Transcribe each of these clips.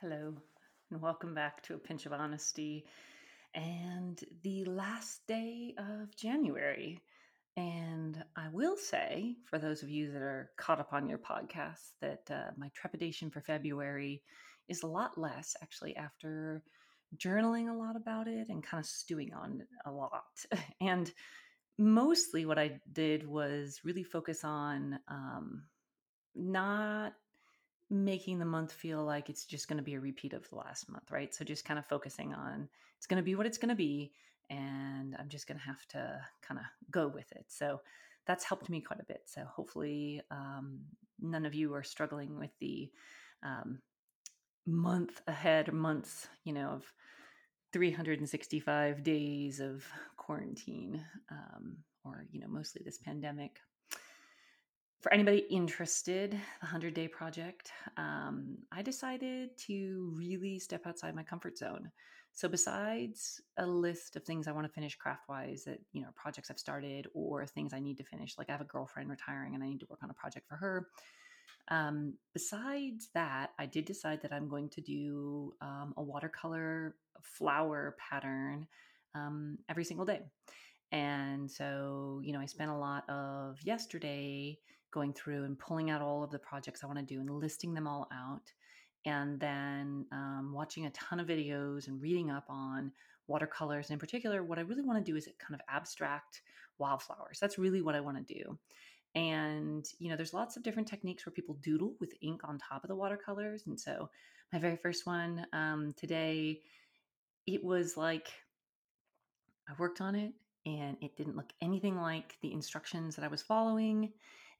Hello, and welcome back to A Pinch of Honesty and the last day of January. And I will say, for those of you that are caught up on your podcast, that uh, my trepidation for February is a lot less actually after journaling a lot about it and kind of stewing on a lot. and mostly what I did was really focus on um, not making the month feel like it's just going to be a repeat of the last month, right? So just kind of focusing on it's going to be what it's going to be and I'm just going to have to kind of go with it. So that's helped me quite a bit. So hopefully um, none of you are struggling with the um, month ahead months, you know, of 365 days of quarantine um, or, you know, mostly this pandemic for anybody interested, the 100 Day Project, um, I decided to really step outside my comfort zone. So, besides a list of things I want to finish craft wise, that, you know, projects I've started or things I need to finish, like I have a girlfriend retiring and I need to work on a project for her. Um, besides that, I did decide that I'm going to do um, a watercolor flower pattern um, every single day. And so, you know, I spent a lot of yesterday going through and pulling out all of the projects I want to do and listing them all out. And then um, watching a ton of videos and reading up on watercolors. And in particular, what I really want to do is kind of abstract wildflowers. That's really what I want to do. And, you know, there's lots of different techniques where people doodle with ink on top of the watercolors. And so, my very first one um, today, it was like I worked on it and it didn't look anything like the instructions that I was following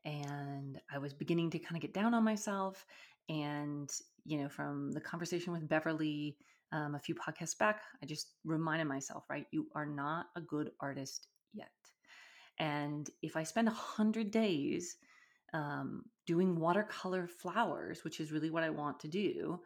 and I was beginning to kind of get down on myself. And, you know, from the conversation with Beverly um, a few podcasts back, I just reminded myself, right? You are not a good artist yet. And if I spend a hundred days um, doing watercolor flowers, which is really what I want to do,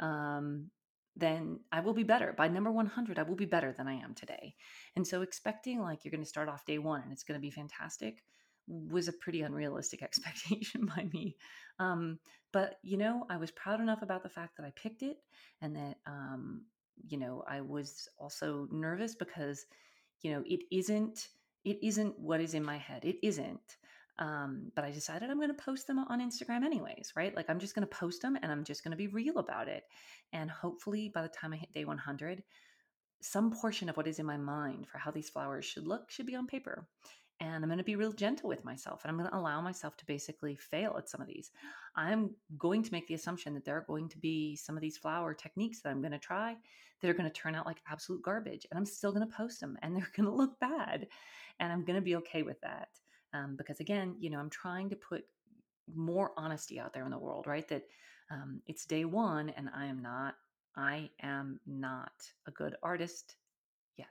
um, then I will be better. By number 100, I will be better than I am today. And so expecting like you're going to start off day one and it's going to be fantastic was a pretty unrealistic expectation by me. Um, but, you know, I was proud enough about the fact that I picked it and that, um, you know, I was also nervous because, you know, it isn't, it isn't what is in my head. It isn't. Um, but I decided I'm going to post them on Instagram anyways, right? Like I'm just going to post them and I'm just going to be real about it. And hopefully by the time I hit day 100, some portion of what is in my mind for how these flowers should look should be on paper and I'm going to be real gentle with myself and I'm going to allow myself to basically fail at some of these. I'm going to make the assumption that there are going to be some of these flower techniques that I'm going to try that are going to turn out like absolute garbage and I'm still going to post them and they're going to look bad. And I'm going to be okay with that. Um, because again, you know, I'm trying to put more honesty out there in the world, right? That um, it's day one and I am not, I am not a good artist yet.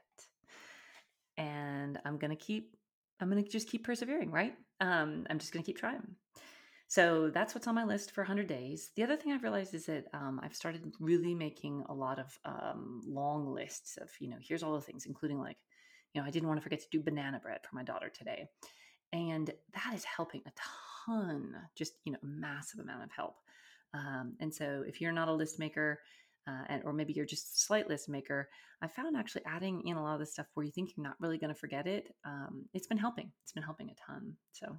And I'm going to keep I'm going to just keep persevering, right? Um, I'm just going to keep trying. So that's what's on my list for 100 days. The other thing I've realized is that um, I've started really making a lot of um, long lists of, you know, here's all the things, including like, you know, I didn't want to forget to do banana bread for my daughter today. And that is helping a ton, just, you know, a massive amount of help. Um, and so if you're not a list maker, uh, and or maybe you're just a slight list maker, I found actually adding in a lot of the stuff where you think you're not really going to forget it. Um, it's been helping. It's been helping a ton. So,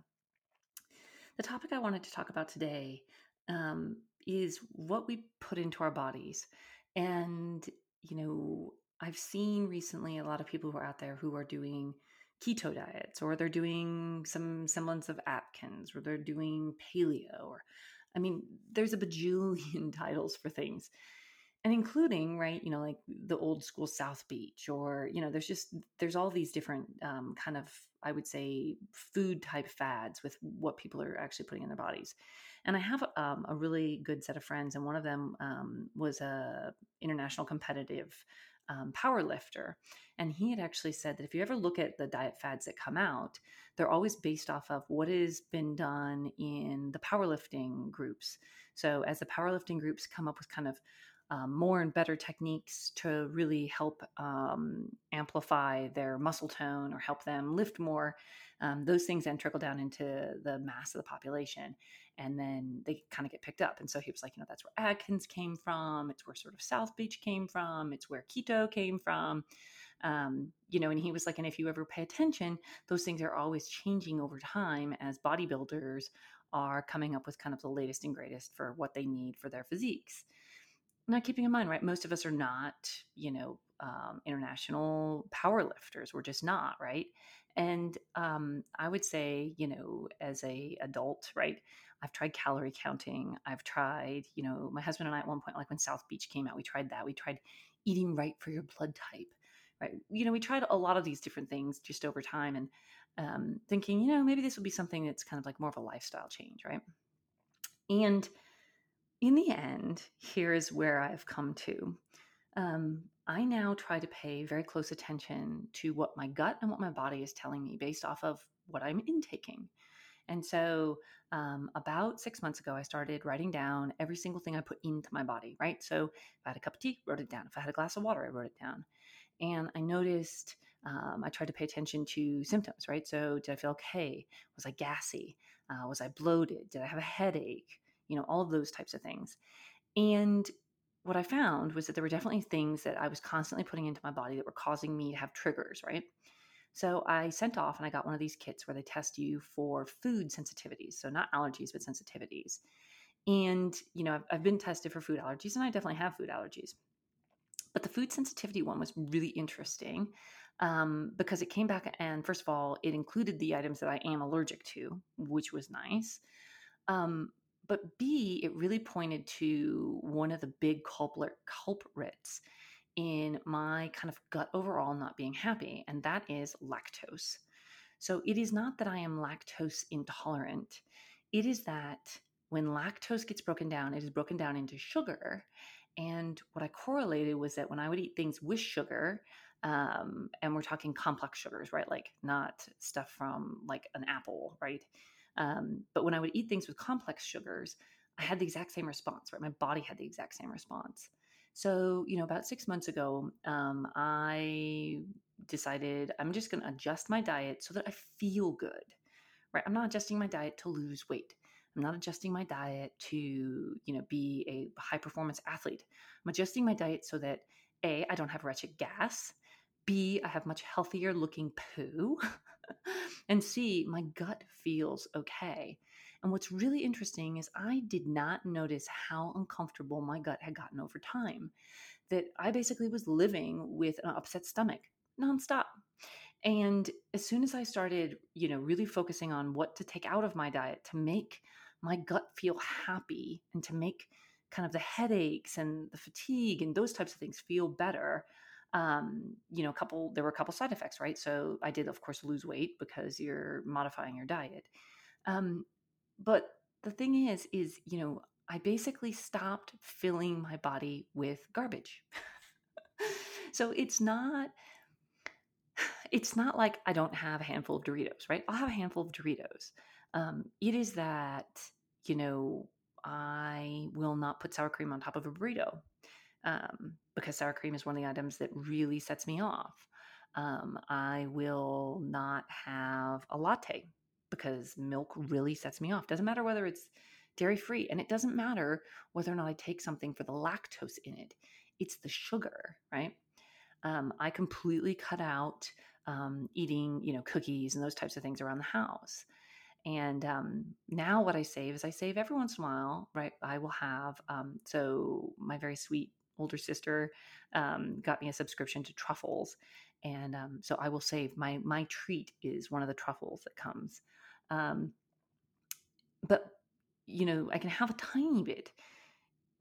the topic I wanted to talk about today um, is what we put into our bodies, and you know, I've seen recently a lot of people who are out there who are doing keto diets, or they're doing some semblance of Atkins, or they're doing paleo, or I mean, there's a bajillion titles for things and including right you know like the old school south beach or you know there's just there's all these different um, kind of i would say food type fads with what people are actually putting in their bodies. And i have um, a really good set of friends and one of them um, was a international competitive um, power lifter and he had actually said that if you ever look at the diet fads that come out they're always based off of what has been done in the powerlifting groups so as the powerlifting groups come up with kind of um, more and better techniques to really help um, amplify their muscle tone or help them lift more. Um, those things then trickle down into the mass of the population. And then they kind of get picked up. And so he was like, you know, that's where Atkins came from. It's where sort of South Beach came from. It's where keto came from. Um, you know, and he was like, and if you ever pay attention, those things are always changing over time as bodybuilders are coming up with kind of the latest and greatest for what they need for their physiques. Now, keeping in mind, right, most of us are not, you know, um, international power lifters. We're just not, right? And um, I would say, you know, as a adult, right, I've tried calorie counting. I've tried, you know, my husband and I at one point, like when South Beach came out, we tried that. We tried eating right for your blood type, right? You know, we tried a lot of these different things just over time and um, thinking, you know, maybe this would be something that's kind of like more of a lifestyle change, right? And in the end, here is where I've come to. Um, I now try to pay very close attention to what my gut and what my body is telling me based off of what I'm intaking. And so, um, about six months ago, I started writing down every single thing I put into my body, right? So, if I had a cup of tea, wrote it down. If I had a glass of water, I wrote it down. And I noticed um, I tried to pay attention to symptoms, right? So, did I feel okay? Was I gassy? Uh, was I bloated? Did I have a headache? You know, all of those types of things. And what I found was that there were definitely things that I was constantly putting into my body that were causing me to have triggers, right? So I sent off and I got one of these kits where they test you for food sensitivities. So not allergies, but sensitivities. And, you know, I've, I've been tested for food allergies and I definitely have food allergies. But the food sensitivity one was really interesting um, because it came back and, first of all, it included the items that I am allergic to, which was nice. Um, but B, it really pointed to one of the big culprit, culprits in my kind of gut overall not being happy, and that is lactose. So it is not that I am lactose intolerant, it is that when lactose gets broken down, it is broken down into sugar. And what I correlated was that when I would eat things with sugar, um, and we're talking complex sugars, right? Like not stuff from like an apple, right? Um, but when I would eat things with complex sugars, I had the exact same response, right? My body had the exact same response. So, you know, about six months ago, um, I decided I'm just going to adjust my diet so that I feel good, right? I'm not adjusting my diet to lose weight. I'm not adjusting my diet to, you know, be a high performance athlete. I'm adjusting my diet so that A, I don't have wretched gas. B, I have much healthier looking poo. and see, my gut feels okay. And what's really interesting is I did not notice how uncomfortable my gut had gotten over time. That I basically was living with an upset stomach nonstop. And as soon as I started, you know, really focusing on what to take out of my diet to make my gut feel happy and to make kind of the headaches and the fatigue and those types of things feel better, um, you know, a couple, there were a couple side effects, right? So I did, of course, lose weight because you're modifying your diet. Um, but the thing is, is, you know, I basically stopped filling my body with garbage. so it's not, it's not like I don't have a handful of Doritos, right? I'll have a handful of Doritos. Um, it is that, you know, I will not put sour cream on top of a burrito um, because sour cream is one of the items that really sets me off. Um, I will not have a latte because milk really sets me off. Doesn't matter whether it's dairy free, and it doesn't matter whether or not I take something for the lactose in it. It's the sugar, right? Um, I completely cut out um, eating, you know, cookies and those types of things around the house. And um, now what I save is I save every once in a while, right? I will have, um, so my very sweet older sister um, got me a subscription to truffles. And um, so I will save my, my treat is one of the truffles that comes. Um, but, you know, I can have a tiny bit.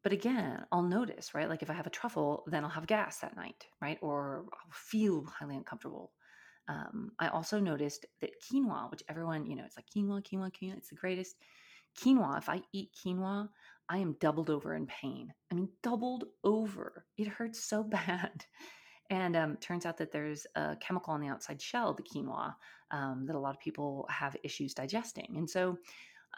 But again, I'll notice, right? Like if I have a truffle, then I'll have gas that night, right? Or I'll feel highly uncomfortable. Um, I also noticed that quinoa, which everyone, you know, it's like quinoa, quinoa, quinoa, it's the greatest. Quinoa, if I eat quinoa, I am doubled over in pain. I mean, doubled over. It hurts so bad. And um, turns out that there's a chemical on the outside shell, the quinoa, um, that a lot of people have issues digesting. And so,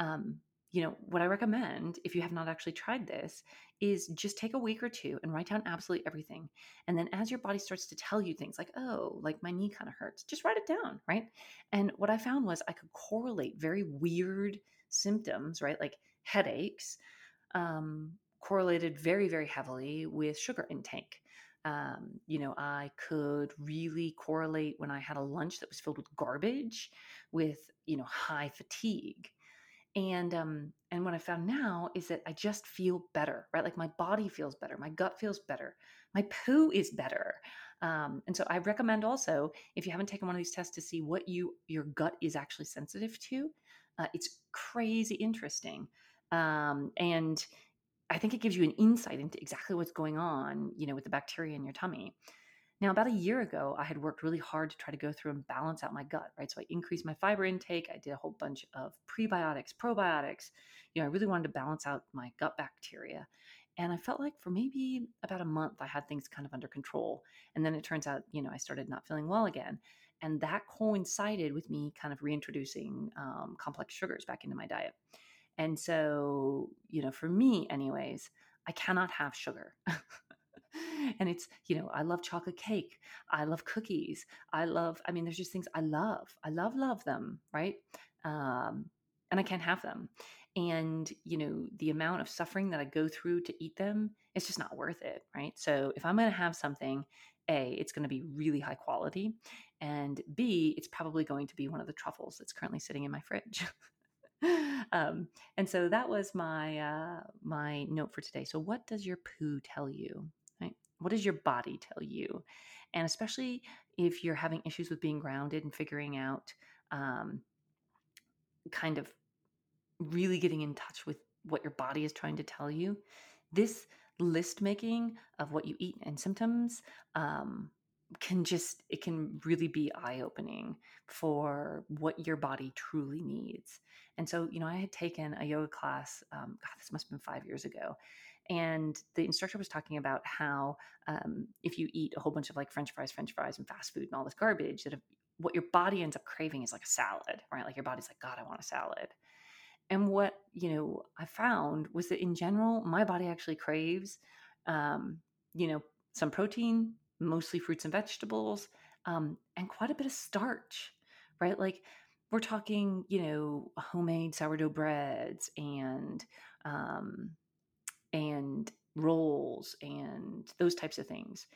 um, you know, what I recommend if you have not actually tried this is just take a week or two and write down absolutely everything. And then as your body starts to tell you things like, oh, like my knee kind of hurts, just write it down, right? And what I found was I could correlate very weird symptoms, right? Like headaches, um, correlated very, very heavily with sugar intake. Um, you know, I could really correlate when I had a lunch that was filled with garbage with, you know, high fatigue. And um and what i found now is that i just feel better right? Like my body feels better my gut feels better my poo is better. Um, and so i recommend also if you haven't taken one of these tests to see what you your gut is actually sensitive to uh, it's crazy interesting um, and i think it gives you an insight into exactly what's going on you know with the bacteria in your tummy now, about a year ago, I had worked really hard to try to go through and balance out my gut, right? So I increased my fiber intake. I did a whole bunch of prebiotics, probiotics. You know, I really wanted to balance out my gut bacteria. And I felt like for maybe about a month, I had things kind of under control. And then it turns out, you know, I started not feeling well again. And that coincided with me kind of reintroducing um, complex sugars back into my diet. And so, you know, for me, anyways, I cannot have sugar. and it's you know i love chocolate cake. I love cookies. I love i mean there's just things i love. I love love them right? Um, and i can't have them. And you know the amount of suffering that i go through to eat them it's just not worth it right? So if i'm going to have something a it's going to be really high quality and b it's probably going to be one of the truffles that's currently sitting in my fridge um, and so that was my uh, my note for today so what does your poo tell you what does your body tell you? And especially if you're having issues with being grounded and figuring out um, kind of really getting in touch with what your body is trying to tell you, this list making of what you eat and symptoms um, can just it can really be eye opening for what your body truly needs. And so you know i had taken a yoga class um, god this must have been five years ago and the instructor was talking about how um, if you eat a whole bunch of like french fries french fries and fast food and all this garbage that if, what your body ends up craving is like a salad right? Like your body's like god i want a salad. And what you know i found was that in general my body actually craves um, you know some protein mostly fruits and vegetables um, and quite a bit of starch right? Like we're talking you know homemade sourdough breads and um, and rolls and those types of things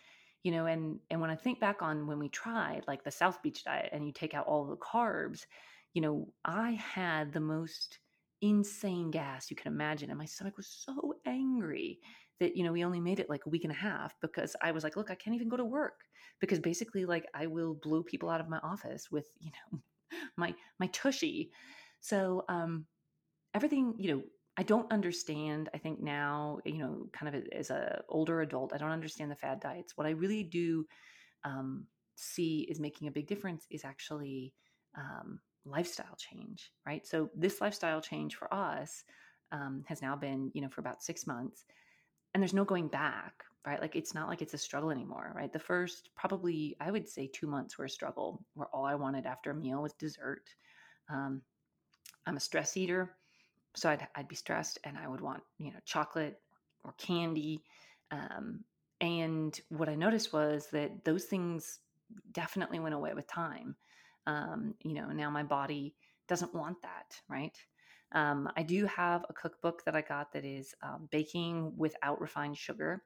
you know and and when i think back on when we tried like the south beach diet and you take out all the carbs you know i had the most insane gas you can imagine and my stomach was so angry that you know we only made it like a week and a half because i was like look i can't even go to work because basically like i will blow people out of my office with you know my my tushy so um everything you know I don't understand. I think now, you know, kind of as a older adult, I don't understand the fad diets. What I really do um, see is making a big difference is actually um, lifestyle change, right? So this lifestyle change for us um, has now been, you know, for about six months, and there's no going back, right? Like it's not like it's a struggle anymore, right? The first probably I would say two months were a struggle, where all I wanted after a meal was dessert. Um, I'm a stress eater so I'd, I'd be stressed and I would want, you know, chocolate or candy. Um, and what I noticed was that those things definitely went away with time. Um, you know, now my body doesn't want that, right? Um, I do have a cookbook that I got that is um, baking without refined sugar.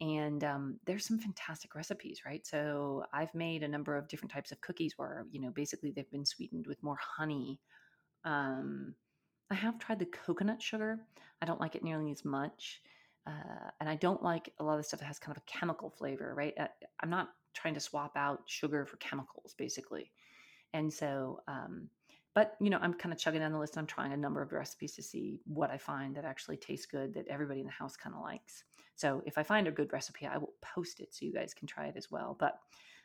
And um, there's some fantastic recipes, right? So I've made a number of different types of cookies where, you know, basically they've been sweetened with more honey, um, I have tried the coconut sugar. I don't like it nearly as much. Uh, and I don't like a lot of the stuff that has kind of a chemical flavor, right? I, uh, I'm not trying to swap out sugar for chemicals, basically. And so, um, but you know, I'm kind of chugging down the list. I'm trying a number of recipes to see what I find that actually tastes good, that everybody in the house kind of likes. So if I find a good recipe, I will post it so you guys can try it as well. But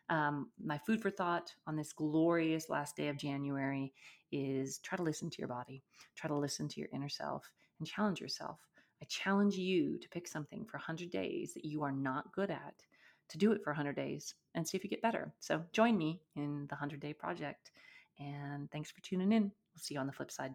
um, my food for thought on this glorious last day of January is try to listen to your body, try to listen to your inner self, and challenge yourself. I challenge you to pick something for 100 days that you are not good at, to do it for 100 days and see if you get better. So join me in the 100 Day Project. And thanks for tuning in. We'll see you on the flip side.